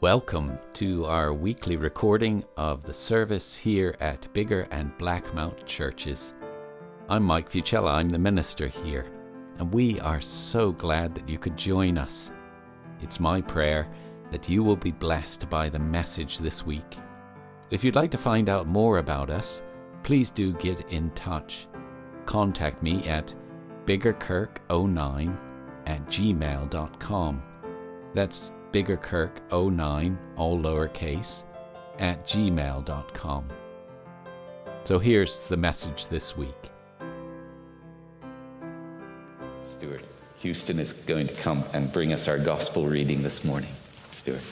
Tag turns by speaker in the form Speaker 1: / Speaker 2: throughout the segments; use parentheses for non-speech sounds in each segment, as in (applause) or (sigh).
Speaker 1: Welcome to our weekly recording of the service here at Biggar and Blackmount Churches. I'm Mike Fucella, I'm the minister here, and we are so glad that you could join us. It's my prayer that you will be blessed by the message this week. If you'd like to find out more about us, please do get in touch. Contact me at biggarkirk09 at gmail.com. That's biggarkirk09, all lowercase, at gmail.com. So here's the message this week.
Speaker 2: Stuart, Houston is going to come and bring us our gospel reading this morning. Stuart.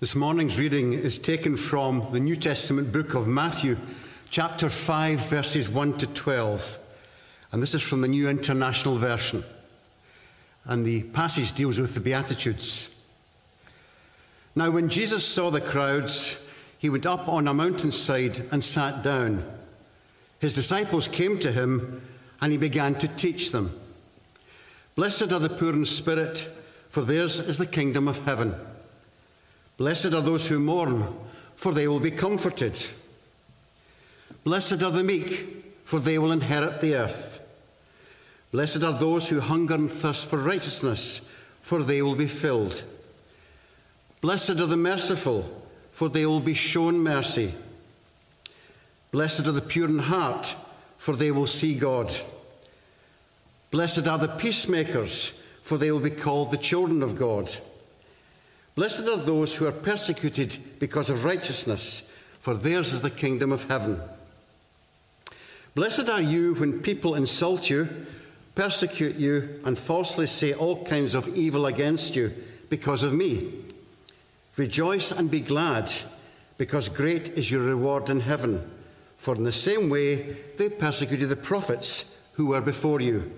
Speaker 3: This morning's reading is taken from the New Testament book of Matthew, chapter 5, verses 1 to 12. And this is from the New International Version. And the passage deals with the Beatitudes. Now, when Jesus saw the crowds, he went up on a mountainside and sat down. His disciples came to him, and he began to teach them. Blessed are the poor in spirit, for theirs is the kingdom of heaven. Blessed are those who mourn, for they will be comforted. Blessed are the meek, for they will inherit the earth. Blessed are those who hunger and thirst for righteousness, for they will be filled. Blessed are the merciful, for they will be shown mercy. Blessed are the pure in heart, for they will see God. Blessed are the peacemakers, for they will be called the children of God. Blessed are those who are persecuted because of righteousness, for theirs is the kingdom of heaven. Blessed are you when people insult you, persecute you, and falsely say all kinds of evil against you because of me. Rejoice and be glad, because great is your reward in heaven. For in the same way they persecuted the prophets who were before you.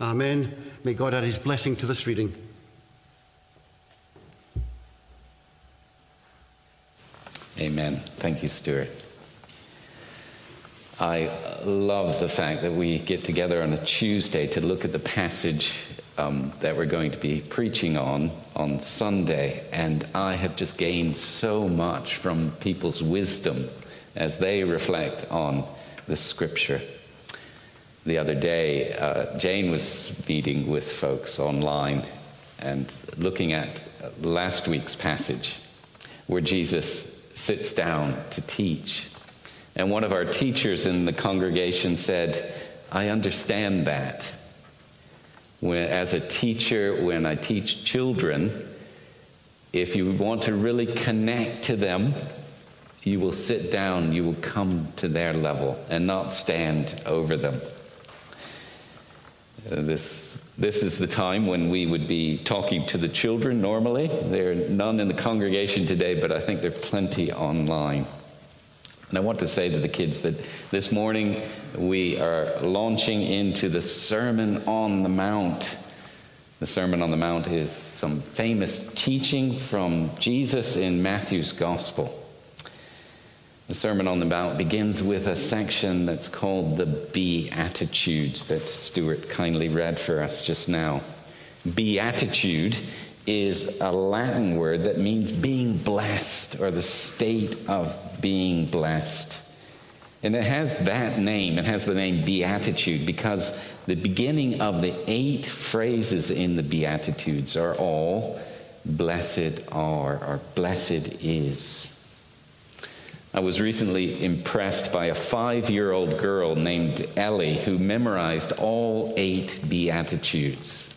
Speaker 3: Amen. May God add his blessing to this reading.
Speaker 2: Amen. Thank you, Stuart. I love the fact that we get together on a Tuesday to look at the passage um, that we're going to be preaching on on Sunday. And I have just gained so much from people's wisdom as they reflect on the scripture. The other day, uh, Jane was meeting with folks online and looking at last week's passage where Jesus sits down to teach. And one of our teachers in the congregation said, I understand that. When, as a teacher, when I teach children, if you want to really connect to them, you will sit down, you will come to their level and not stand over them. Uh, this, this is the time when we would be talking to the children normally. There are none in the congregation today, but I think there are plenty online. And I want to say to the kids that this morning we are launching into the Sermon on the Mount. The Sermon on the Mount is some famous teaching from Jesus in Matthew's Gospel. The Sermon on the Mount begins with a section that's called the Beatitudes that Stuart kindly read for us just now. Beatitude is a Latin word that means being blessed or the state of being blessed. And it has that name, it has the name Beatitude because the beginning of the eight phrases in the Beatitudes are all blessed are or blessed is. I was recently impressed by a five year old girl named Ellie who memorized all eight Beatitudes,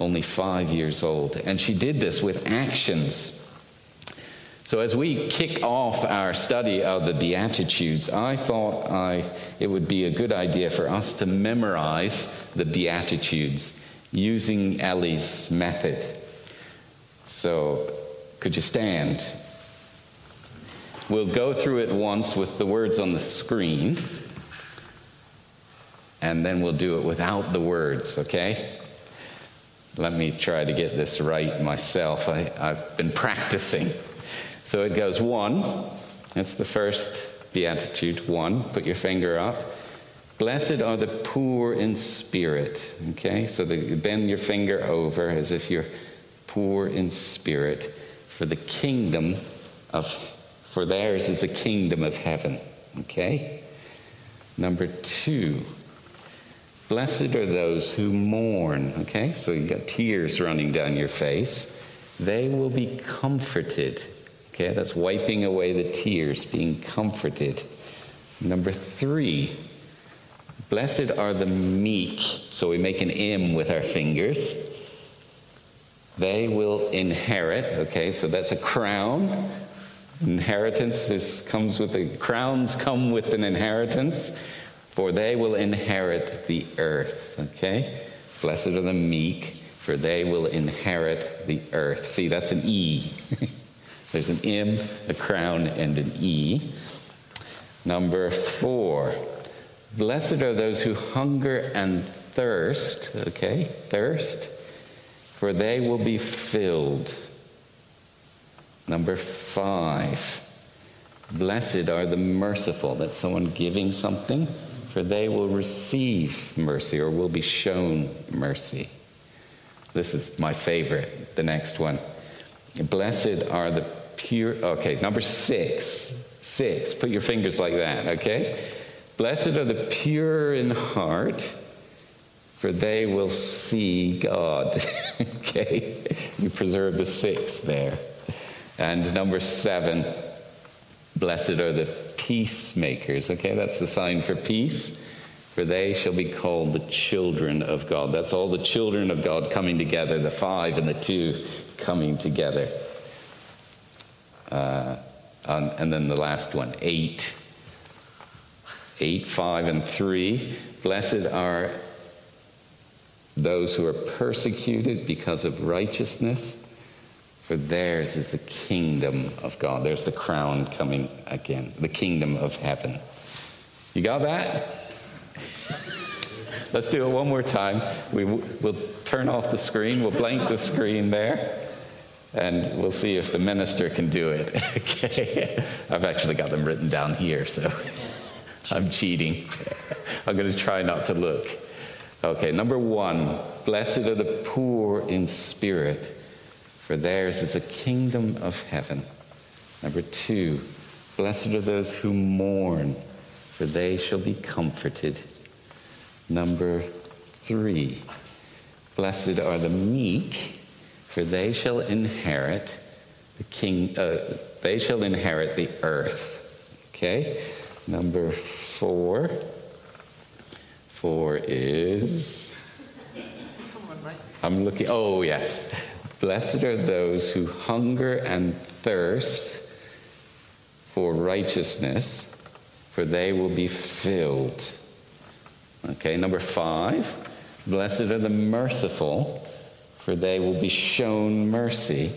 Speaker 2: only five years old. And she did this with actions. So, as we kick off our study of the Beatitudes, I thought I, it would be a good idea for us to memorize the Beatitudes using Ellie's method. So, could you stand? We'll go through it once with the words on the screen, and then we'll do it without the words, okay? Let me try to get this right myself. I, have been practicing. So it goes one, that's the first beatitude, one. Put your finger up. Blessed are the poor in spirit. Okay, so the, bend your finger over as if you're poor in spirit, for the kingdom of, for theirs is the kingdom of heaven. Okay? Number two, blessed are those who mourn. Okay, so you got tears running down your face. They will be comforted. Okay, that's wiping away the tears, being comforted. Number three, blessed are the meek. So we make an M with our fingers. They will inherit. Okay, so that's a crown. Inheritance is, comes with the crowns come with an inheritance, for they will inherit the earth. Okay? Blessed are the meek, for they will inherit the earth. See, that's an E. (laughs) There's an M, a crown, and an E. Number four, blessed are those who hunger and thirst, okay? Thirst, for they will be filled. Number five, blessed are the merciful. That's someone giving something, for they will receive mercy or will be shown mercy. This is my favorite, the next one. Blessed are the pure. Okay, number six. Six. Put your fingers like that, okay? Blessed are the pure in heart, for they will see God. (laughs) okay? You preserve the six there. And number seven, blessed are the peacemakers. Okay, that's the sign for peace. For they shall be called the children of God. That's all the children of God coming together, the five and the two coming together. Uh, and, and then the last one, eight. Eight, five, and three. Blessed are those who are persecuted because of righteousness for theirs is the kingdom of God. There's the crown coming again, the kingdom of heaven. You got that? Let's do it one more time. We, will turn off the screen, we'll blank the screen there, and we'll see if the minister can do it. (laughs) okay. I've actually got them written down here, so (laughs) I'm cheating. I'm going to try not to look. Okay, number one Blessed are the poor in spirit for theirs is the kingdom of heaven. Number two, blessed are those who mourn, for they shall be comforted. Number three, blessed are the meek, for they shall inherit the king. Uh, they shall inherit the earth. Okay. Number four. Four is. I'm looking. Oh yes. Blessed are those who hunger and thirst for righteousness, for they will be filled. Okay, number five. Blessed are the merciful, for they will be shown mercy.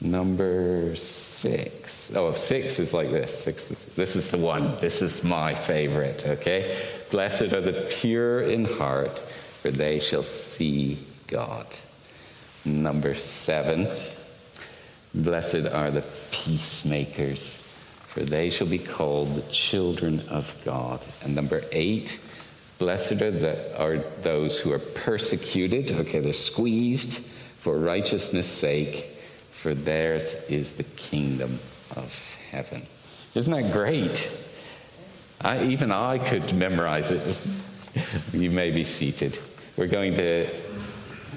Speaker 2: Number six. Oh, six is like this. Six is, this is the one. This is my favorite, okay? Blessed are the pure in heart, for they shall see God. Number seven, blessed are the peacemakers, for they shall be called the children of God. And number eight, blessed are, the, are those who are persecuted. Okay, they're squeezed for righteousness' sake, for theirs is the kingdom of heaven. Isn't that great? I, even I could memorize it. (laughs) you may be seated. We're going to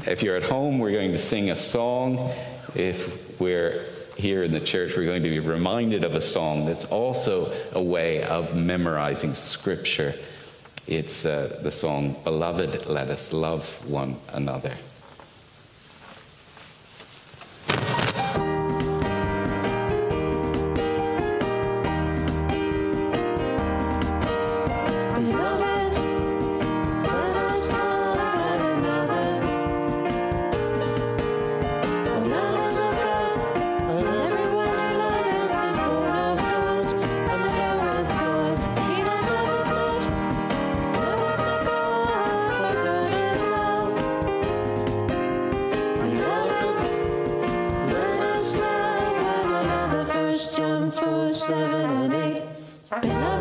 Speaker 2: if you're at home, we're going to sing a song. If we're here in the church, we're going to be reminded of a song that's also a way of memorizing Scripture. It's uh, the song, Beloved, Let Us Love One Another.
Speaker 4: Seven and eight. Beloved,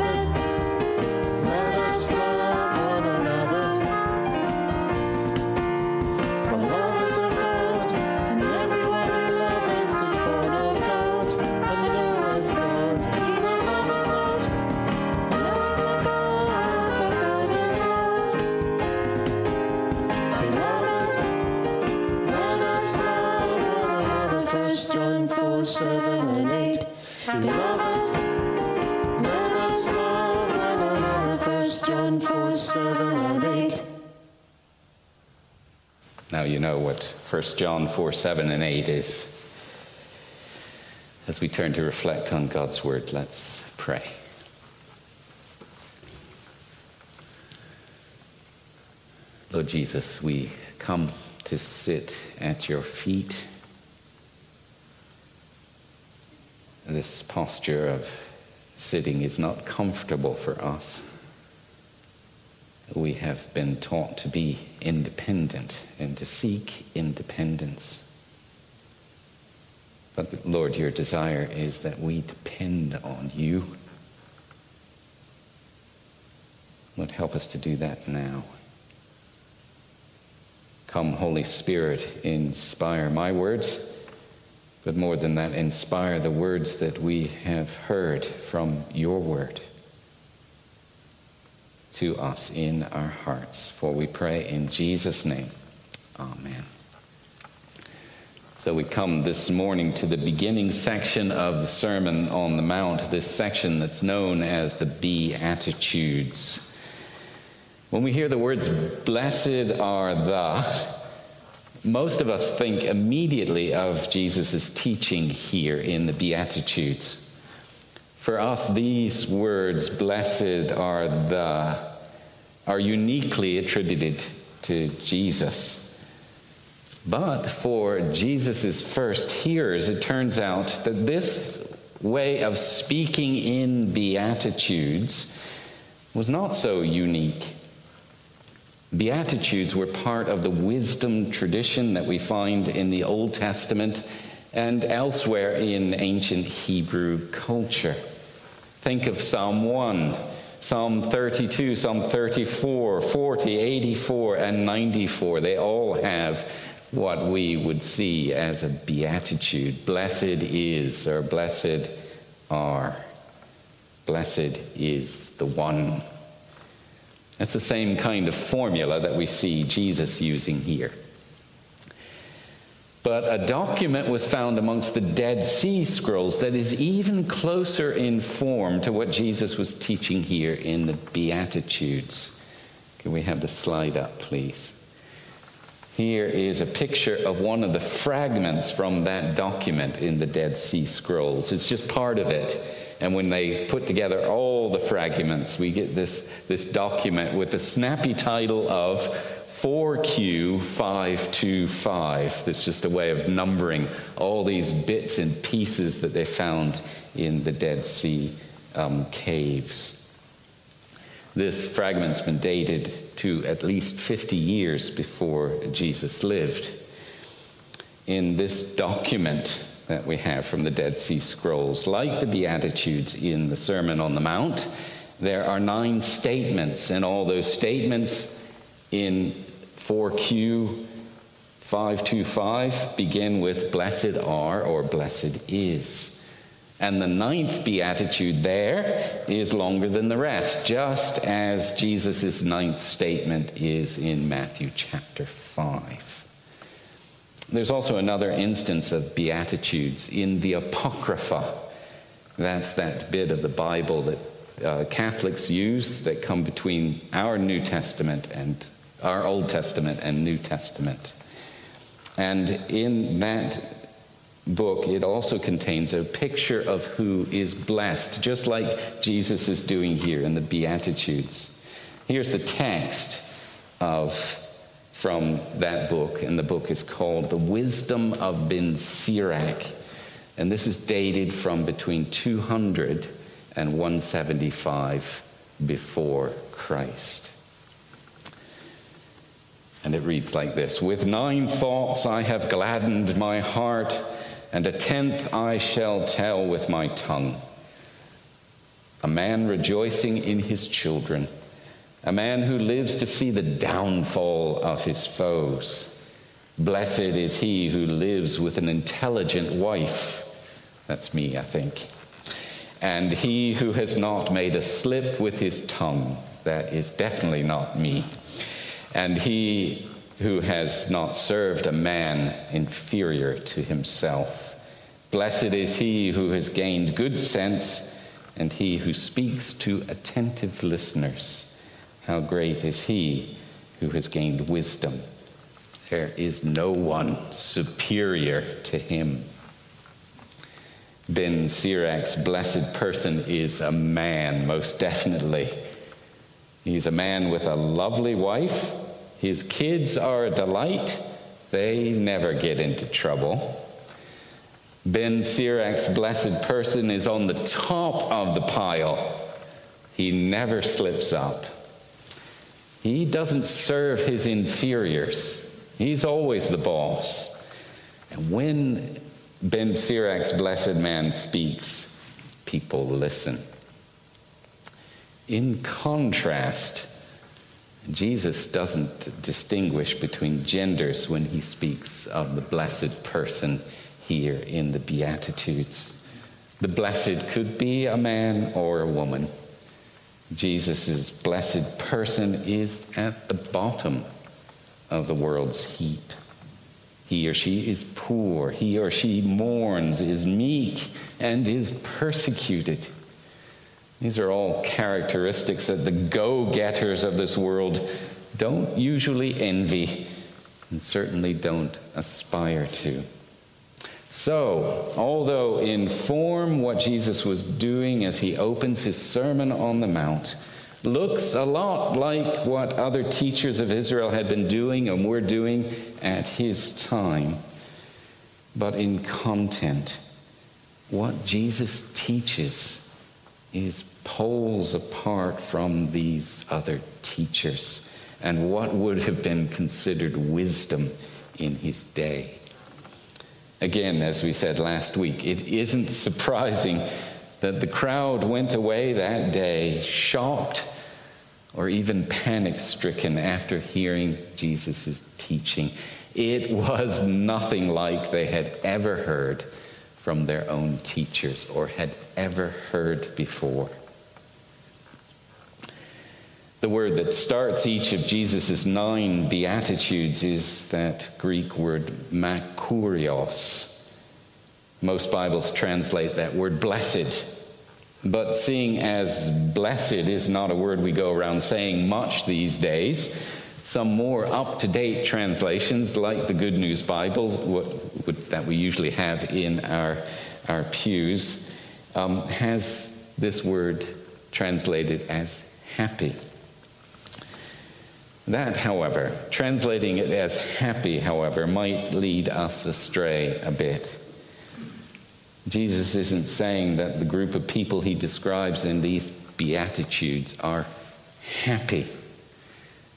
Speaker 2: know what 1 John 4 7 and 8 is. As we turn to reflect on God's word, let's pray. Lord Jesus, we come to sit at your feet. This posture of sitting is not comfortable for us. We have been taught to be independent and to seek independence. But Lord, your desire is that we depend on you. Lord, help us to do that now. Come, Holy Spirit, inspire my words, but more than that, inspire the words that we have heard from your word to us in our hearts. For we pray in Jesus' name. Amen. So we come this morning to the beginning section of the Sermon on the Mount, this section that's known as the Beatitudes. When we hear the words, blessed are the, most of us think immediately of Jesus' teaching here in the Beatitudes. For us, these words, blessed are the, are uniquely attributed to Jesus. But for Jesus' first hearers, it turns out that this way of speaking in Beatitudes was not so unique. Beatitudes were part of the wisdom tradition that we find in the Old Testament and elsewhere in ancient Hebrew culture. Think of Psalm 1, Psalm 32, Psalm 34, 40, 84, and 94. They all have what we would see as a beatitude. Blessed is, or blessed are. Blessed is the one. That's the same kind of formula that we see Jesus using here. But a document was found amongst the Dead Sea Scrolls that is even closer in form to what Jesus was teaching here in the Beatitudes. Can we have the slide up, please? Here is a picture of one of the fragments from that document in the Dead Sea Scrolls. It's just part of it. And when they put together all the fragments, we get this, this document with the snappy title of 4Q525. That's just a way of numbering all these bits and pieces that they found in the Dead Sea um, caves. This fragment's been dated to at least 50 years before Jesus lived. In this document, that we have from the Dead Sea Scrolls. Like the Beatitudes in the Sermon on the Mount, there are nine statements, and all those statements in 4Q 525 begin with blessed are or blessed is. And the ninth beatitude there is longer than the rest, just as Jesus' ninth statement is in Matthew chapter 5. There's also another instance of Beatitudes in the Apocrypha. That's that bit of the Bible that uh, Catholics use that come between our New Testament and our Old Testament and New Testament. And in that book, it also contains a picture of who is blessed, just like Jesus is doing here in the Beatitudes. Here's the text of from that book, and the book is called The Wisdom of Ben Sirach. And this is dated from between 200 and 175 before Christ. And it reads like this With nine thoughts I have gladdened my heart, and a tenth I shall tell with my tongue. A man rejoicing in his children a man who lives to see the downfall of his foes. Blessed is he who lives with an intelligent wife. That's me, I think. And he who has not made a slip with his tongue. That is definitely not me. And he who has not served a man inferior to himself. Blessed is he who has gained good sense and he who speaks to attentive listeners. How great is he who has gained wisdom. There is no one superior to him. Ben Sirach's blessed person is a man, most definitely. He's a man with a lovely wife. His kids are a delight. They never get into trouble. Ben Sirach's blessed person is on the top of the pile. He never slips up. He doesn't serve his inferiors. He's always the boss. And when Ben Sirach's blessed man speaks, people listen. In contrast, Jesus doesn't distinguish between genders when he speaks of the blessed person here in the Beatitudes. The blessed could be a man or a woman. Jesus' blessed person is at the bottom of the world's heap. He or she is poor. He or she mourns, is meek, and is persecuted. These are all characteristics that the go getters of this world don't usually envy and certainly don't aspire to. So, although in form what Jesus was doing as he opens his Sermon on the Mount looks a lot like what other teachers of Israel had been doing and were doing at his time, but in content, what Jesus teaches is poles apart from these other teachers and what would have been considered wisdom in his day. Again, as we said last week, it isn't (laughs) surprising that the crowd went away that day shocked or even panic stricken after hearing Jesus' teaching. It was nothing like they had ever heard from their own teachers or had ever heard before. The word that starts each of Jesus' nine Beatitudes is that Greek word makarios. Most Bibles translate that word blessed. But seeing as blessed is not a word we go around saying much these days, some more up to date translations, like the Good News Bible what, that we usually have in our, our pews, um, has this word translated as happy. That, however, translating it as happy, however, might lead us astray a bit. Jesus isn't saying that the group of people he describes in these Beatitudes are happy.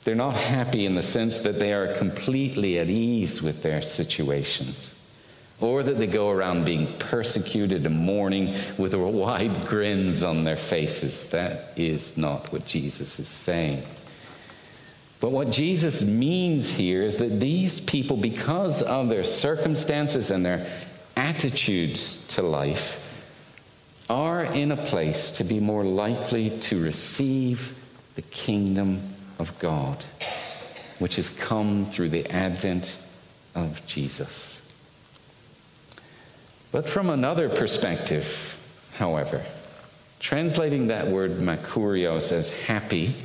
Speaker 2: They're not happy in the sense that they are completely at ease with their situations, or that they go around being persecuted and mourning with wide grins on their faces. That is not what Jesus is saying. But what Jesus means here is that these people, because of their circumstances and their attitudes to life, are in a place to be more likely to receive the kingdom of God, which has come through the advent of Jesus. But from another perspective, however, translating that word makarios as happy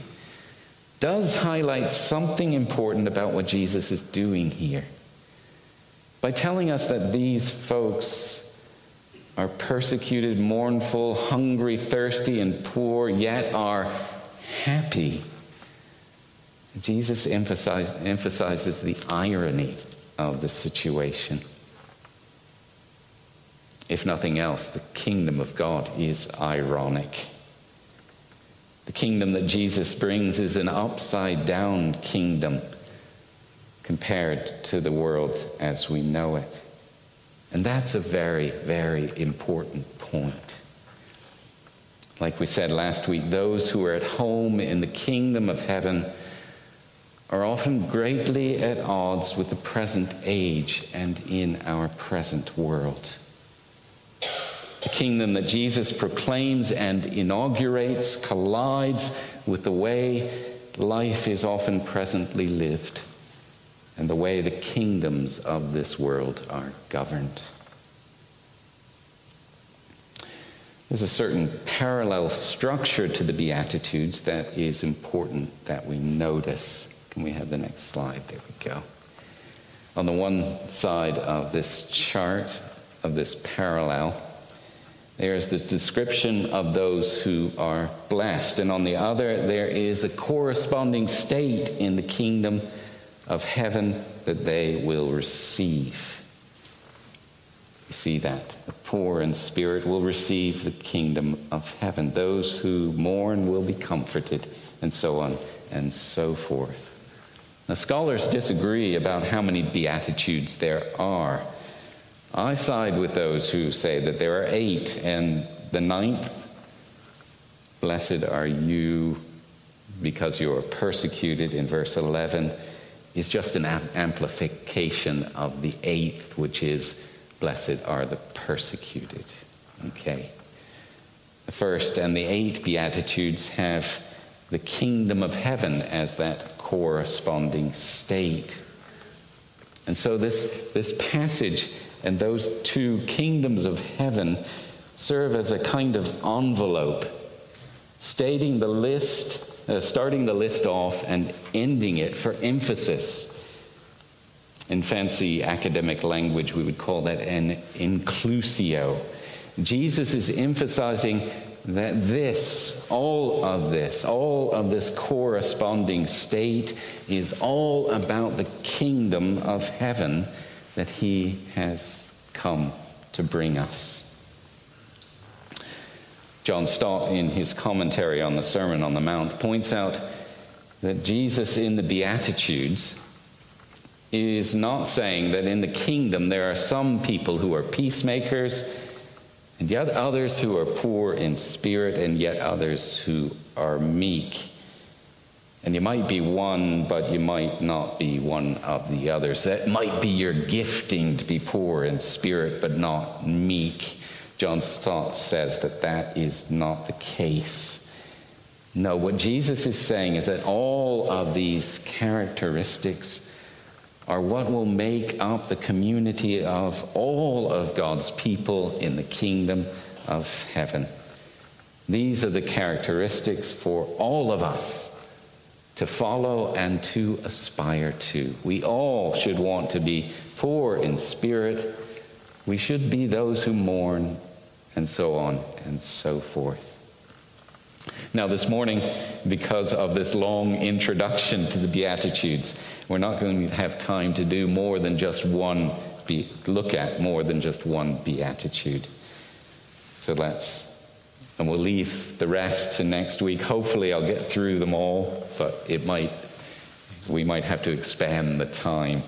Speaker 2: does highlight something important about what Jesus is doing here. By telling us that these folks are persecuted, mournful, hungry, thirsty, and poor, yet are happy, Jesus emphasize, emphasizes the irony of the situation. If nothing else, the kingdom of God is ironic. The kingdom that Jesus brings is an upside down kingdom compared to the world as we know it. And that's a very, very important point. Like we said last week, those who are at home in the kingdom of heaven are often greatly at odds with the present age and in our present world. The kingdom that Jesus proclaims and inaugurates collides with the way life is often presently lived and the way the kingdoms of this world are governed. There's a certain parallel structure to the Beatitudes that is important that we notice. Can we have the next slide? There we go. On the one side of this chart, of this parallel, there's the description of those who are blessed. And on the other, there is a corresponding state in the kingdom of heaven that they will receive. You see that. The poor in spirit will receive the kingdom of heaven. Those who mourn will be comforted, and so on and so forth. Now, scholars disagree about how many Beatitudes there are. I side with those who say that there are eight, and the ninth, blessed are you because you are persecuted, in verse 11, is just an amplification of the eighth, which is Blessed are the persecuted. Okay. The first and the eight Beatitudes have the kingdom of heaven as that corresponding state. And so this, this passage and those two kingdoms of heaven serve as a kind of envelope, stating the list, uh, starting the list off and ending it for emphasis in fancy academic language, we would call that an inclusio. Jesus is emphasizing that this, all of this, all of this corresponding state is all about the kingdom of heaven that he has come to bring us. John Stott, in his commentary on the Sermon on the Mount, points out that Jesus in the Beatitudes is not saying that in the kingdom there are some people who are peacemakers and yet others who are poor in spirit and yet others who are meek. And you might be one, but you might not be one of the others. That might be your gifting to be poor in spirit but not meek. John Stott says that that is not the case. No, what Jesus is saying is that all of these characteristics are what will make up the community of all of God's people in the kingdom of heaven. These are the characteristics for all of us to follow and to aspire to. We all should want to be poor in spirit. We should be those who mourn, and so on and so forth. Now, this morning, because of this long introduction to the Beatitudes, we're not going to have time to do more than just one, be, look at more than just one Beatitude. So let's, and we'll leave the rest to next week. Hopefully, I'll get through them all, but it might, we might have to expand the time.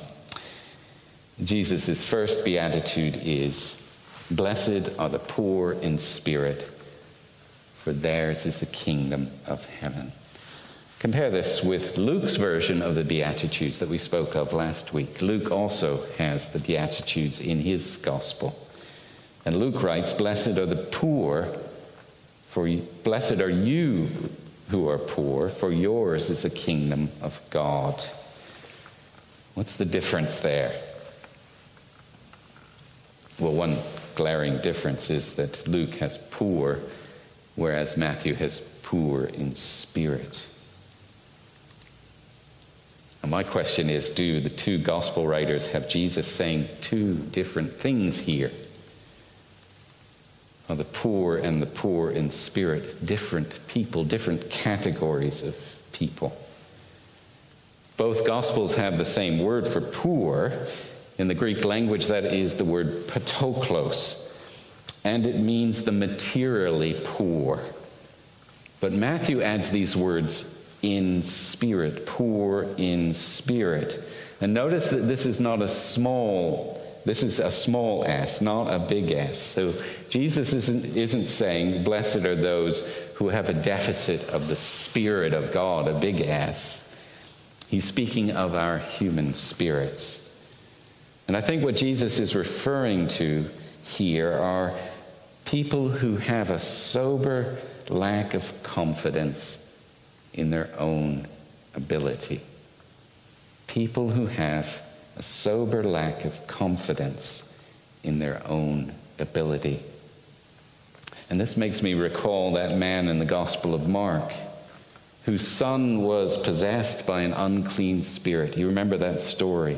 Speaker 2: Jesus' first Beatitude is Blessed are the poor in spirit, for theirs is the kingdom of heaven. Compare this with Luke's version of the Beatitudes that we spoke of last week. Luke also has the Beatitudes in his gospel. And Luke writes, Blessed are the poor, for blessed are you who are poor, for yours is the kingdom of God. What's the difference there? Well, one glaring difference is that Luke has poor, whereas Matthew has poor in spirit. And my question is do the two gospel writers have Jesus saying two different things here? Are the poor and the poor in spirit different people, different categories of people? Both gospels have the same word for poor. In the Greek language, that is the word ptochos, and it means the materially poor. But Matthew adds these words in spirit, poor in spirit. And notice that this is not a small, this is a small s, not a big S. So Jesus isn't, isn't saying, blessed are those who have a deficit of the Spirit of God, a big S. He's speaking of our human spirits. And I think what Jesus is referring to here are people who have a sober lack of confidence in their own ability. People who have a sober lack of confidence in their own ability. And this makes me recall that man in the Gospel of Mark whose son was possessed by an unclean spirit. You remember that story?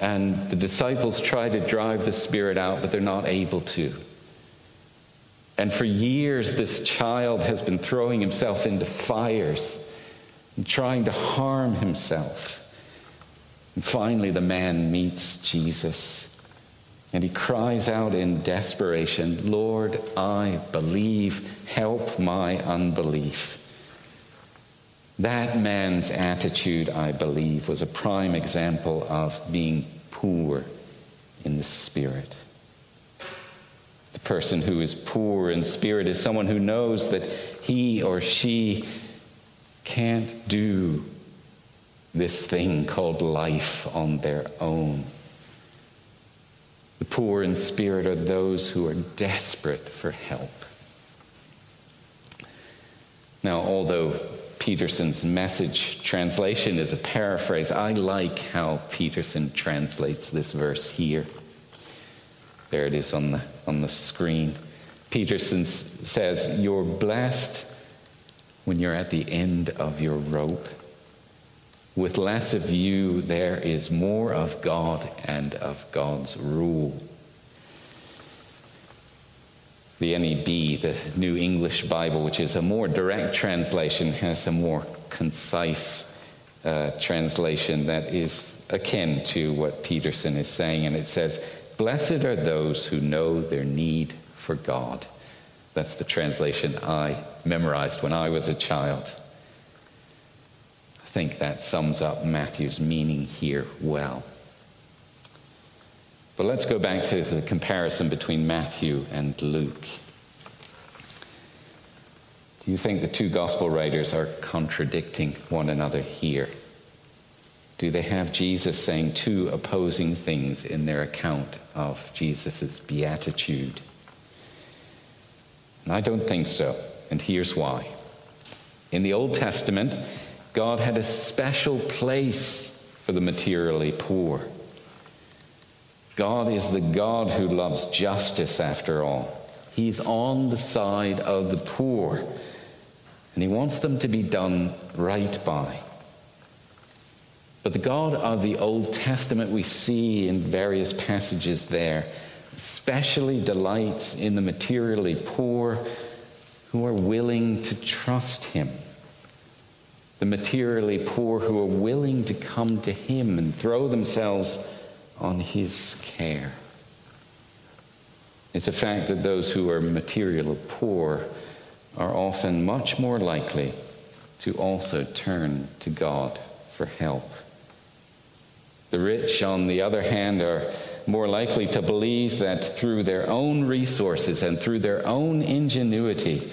Speaker 2: And the disciples try to drive the spirit out, but they're not able to. And for years, this child has been throwing himself into fires and trying to harm himself. And finally, the man meets Jesus. And he cries out in desperation, Lord, I believe, help my unbelief. That man's attitude, I believe, was a prime example of being poor in the spirit. The person who is poor in spirit is someone who knows that he or she can't do this thing called life on their own. The poor in spirit are those who are desperate for help. Now, although Peterson's message translation is a paraphrase. I like how Peterson translates this verse here. There it is on the, on the screen. Peterson says, You're blessed when you're at the end of your rope. With less of you, there is more of God and of God's rule. The NEB, the New English Bible, which is a more direct translation, has a more concise uh, translation that is akin to what Peterson is saying. And it says, Blessed are those who know their need for God. That's the translation I memorized when I was a child. I think that sums up Matthew's meaning here well. But let's go back to the comparison between Matthew and Luke. Do you think the two gospel writers are contradicting one another here? Do they have Jesus saying two opposing things in their account of Jesus' beatitude? And I don't think so, and here's why. In the Old Testament, God had a special place for the materially poor. God is the God who loves justice, after all. He's on the side of the poor, and He wants them to be done right by. But the God of the Old Testament we see in various passages there especially delights in the materially poor who are willing to trust Him. The materially poor who are willing to come to Him and throw themselves on his care. It's a fact that those who are materially poor are often much more likely to also turn to God for help. The rich, on the other hand, are more likely to believe that through their own resources and through their own ingenuity,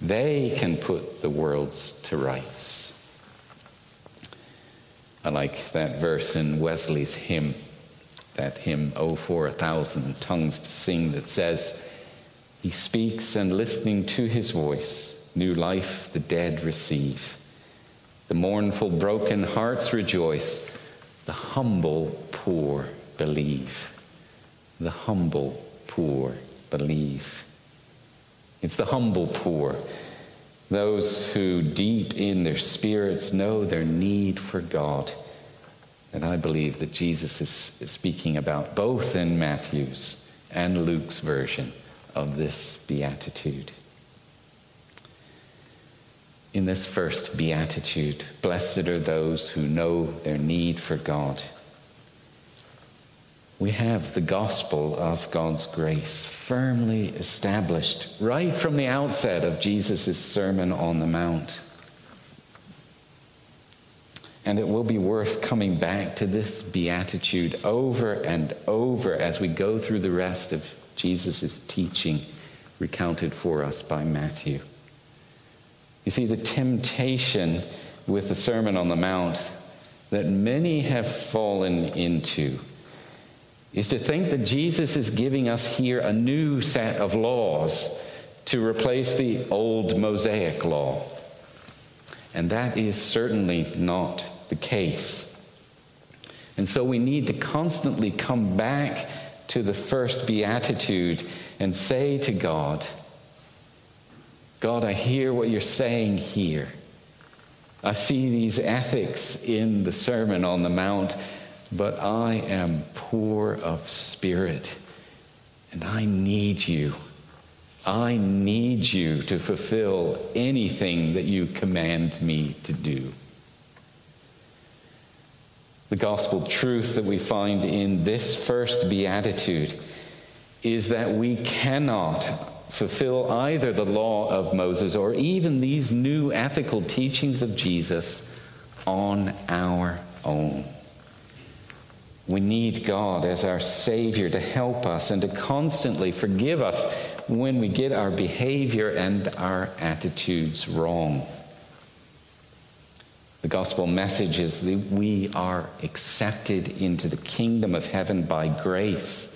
Speaker 2: they can put the worlds to rights. I like that verse in Wesley's hymn that hymn, Oh, for a thousand tongues to sing, that says, He speaks, and listening to his voice, new life the dead receive. The mournful, broken hearts rejoice. The humble, poor believe. The humble, poor believe. It's the humble poor, those who deep in their spirits know their need for God and I believe that Jesus is speaking about both in Matthew's and Luke's version of this beatitude. In this first beatitude, blessed are those who know their need for God. We have the gospel of God's grace firmly established right from the outset of Jesus' Sermon on the Mount. And it will be worth coming back to this beatitude over and over as we go through the rest of Jesus' teaching recounted for us by Matthew. You see, the temptation with the Sermon on the Mount that many have fallen into is to think that Jesus is giving us here a new set of laws to replace the old Mosaic law. And that is certainly not the case. And so we need to constantly come back to the first beatitude and say to God, God, I hear what you're saying here. I see these ethics in the Sermon on the Mount, but I am poor of spirit and I need you. I need you to fulfill anything that you command me to do. The gospel truth that we find in this first beatitude is that we cannot fulfill either the law of Moses or even these new ethical teachings of Jesus on our own. We need God as our Savior to help us and to constantly forgive us when we get our behavior and our attitudes wrong. The gospel message is that we are accepted into the kingdom of heaven by grace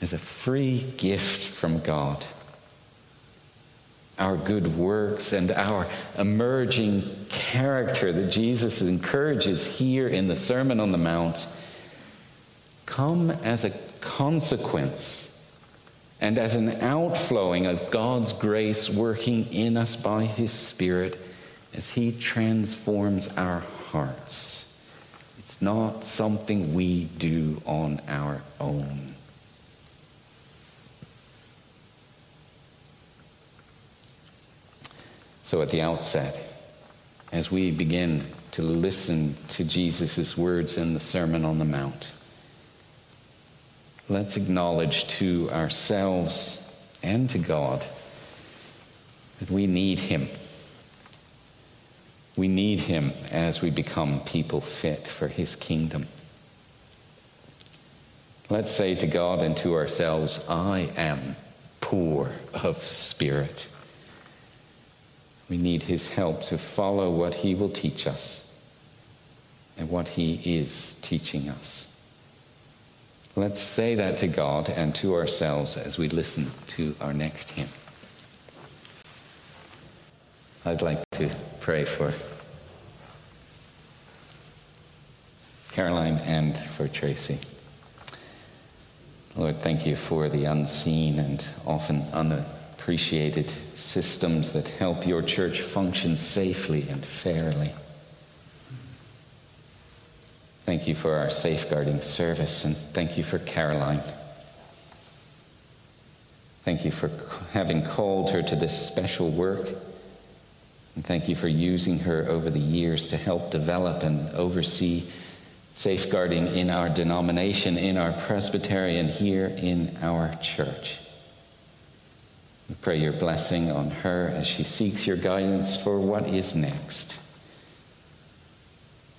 Speaker 2: as a free gift from God. Our good works and our emerging character that Jesus encourages here in the Sermon on the Mount come as a consequence and as an outflowing of God's grace working in us by His Spirit as He transforms our hearts. It's not something we do on our own. So, at the outset, as we begin to listen to Jesus' words in the Sermon on the Mount, let's acknowledge to ourselves and to God that we need Him. We need him as we become people fit for his kingdom. Let's say to God and to ourselves, I am poor of spirit. We need his help to follow what he will teach us and what he is teaching us. Let's say that to God and to ourselves as we listen to our next hymn. I'd like to pray for Caroline and for Tracy. Lord, thank you for the unseen and often unappreciated systems that help your church function safely and fairly. Thank you for our safeguarding service, and thank you for Caroline. Thank you for having called her to this special work. And thank you for using her over the years to help develop and oversee safeguarding in our denomination, in our Presbyterian, here in our church. We pray your blessing on her as she seeks your guidance for what is next.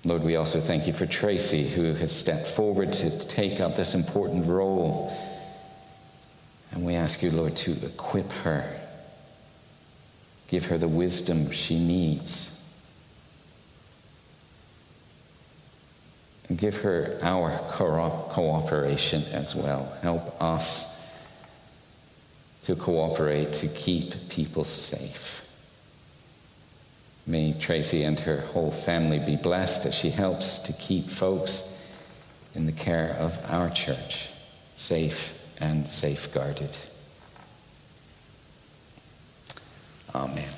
Speaker 2: Lord, we also thank you for Tracy, who has stepped forward to take up this important role. And we ask you, Lord, to equip her, give her the wisdom she needs and give her our cooperation as well. Help us to cooperate to keep people safe. May Tracy and her whole family be blessed as she helps to keep folks in the care of our church safe and safeguarded. Amen.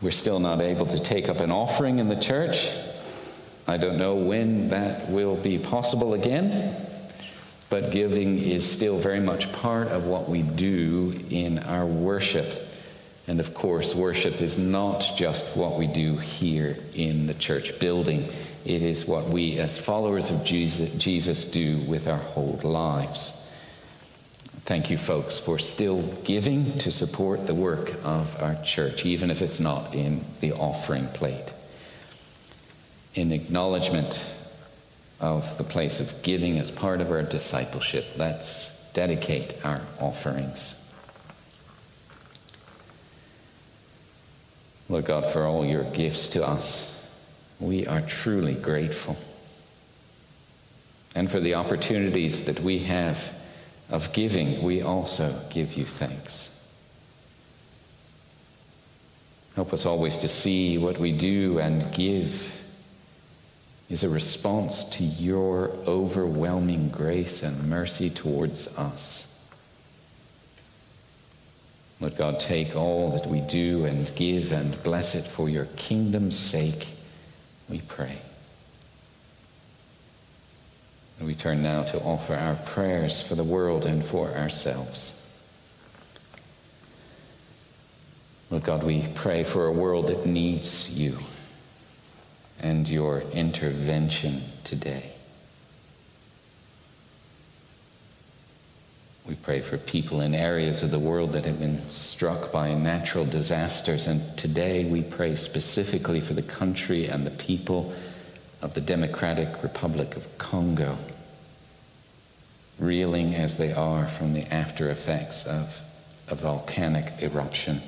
Speaker 2: We're still not able to take up an offering in the church. I don't know when that will be possible again, but giving is still very much part of what we do in our worship. And of course, worship is not just what we do here in the church building, it is what we, as followers of Jesus, Jesus do with our whole lives. Thank you, folks, for still giving to support the work of our church, even if it's not in the offering plate in acknowledgement of the place of giving as part of our discipleship, let's dedicate our offerings. Lord God, for all your gifts to us, we are truly grateful. And for the opportunities that we have of giving, we also give you thanks. Help us always to see what we do and give is a response to your overwhelming grace and mercy towards us. Let God take all that we do and give and bless it for your kingdom's sake, we pray. And we turn now to offer our prayers for the world and for ourselves. Lord God, we pray for a world that needs you and your intervention today. We pray for people in areas of the world that have been struck by natural disasters. And today we pray specifically for the country and the people of the Democratic Republic of Congo, reeling as they are from the after effects of a volcanic eruption.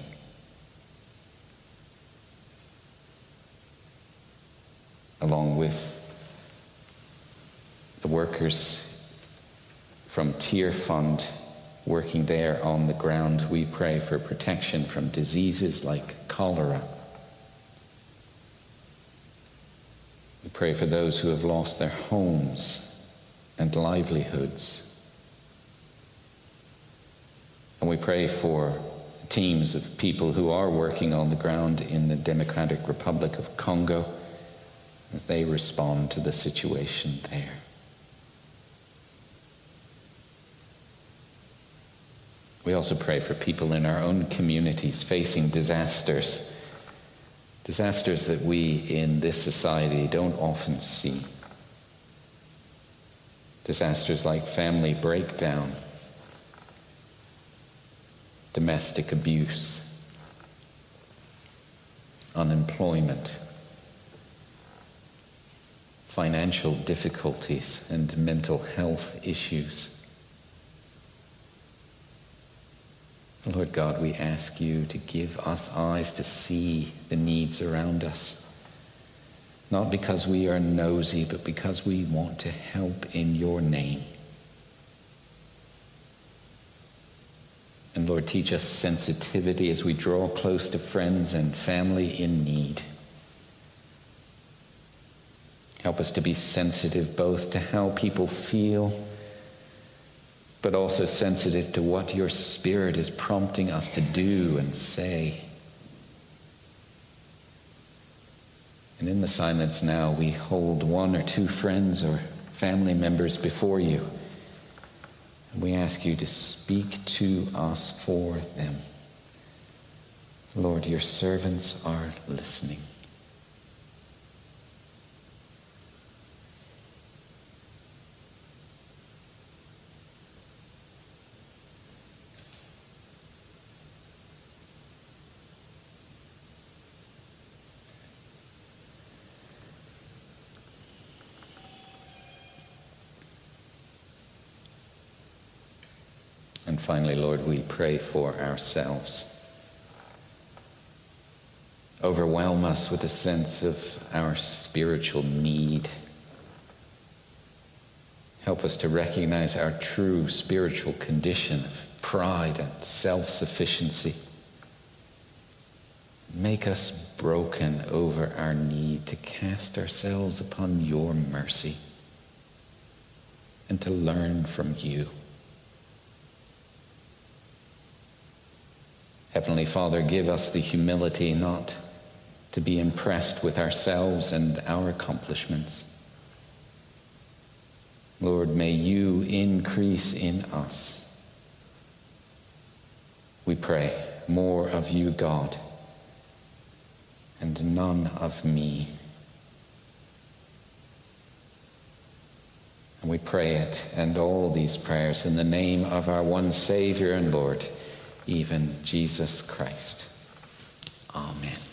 Speaker 2: Along with the workers from Tearfund working there on the ground, we pray for protection from diseases like cholera. We pray for those who have lost their homes and livelihoods. And we pray for teams of people who are working on the ground in the Democratic Republic of Congo as they respond to the situation there. We also pray for people in our own communities facing disasters, disasters that we in this society don't often see. Disasters like family breakdown, domestic abuse, unemployment, financial difficulties, and mental health issues. Lord God, we ask you to give us eyes to see the needs around us. Not because we are nosy, but because we want to help in your name. And Lord, teach us sensitivity as we draw close to friends and family in need. Help us to be sensitive both to how people feel but also sensitive to what your Spirit is prompting us to do and say. And in the silence now, we hold one or two friends or family members before you. And we ask you to speak to us for them. Lord, your servants are listening. Finally, Lord, we pray for ourselves. Overwhelm us with a sense of our spiritual need. Help us to recognize our true spiritual condition of pride and self sufficiency. Make us broken over our need to cast ourselves upon your mercy and to learn from you. Heavenly Father, give us the humility not to be impressed with ourselves and our accomplishments. Lord, may you increase in us. We pray more of you, God, and none of me. And we pray it and all these prayers in the name of our one Savior and Lord even Jesus Christ. Amen.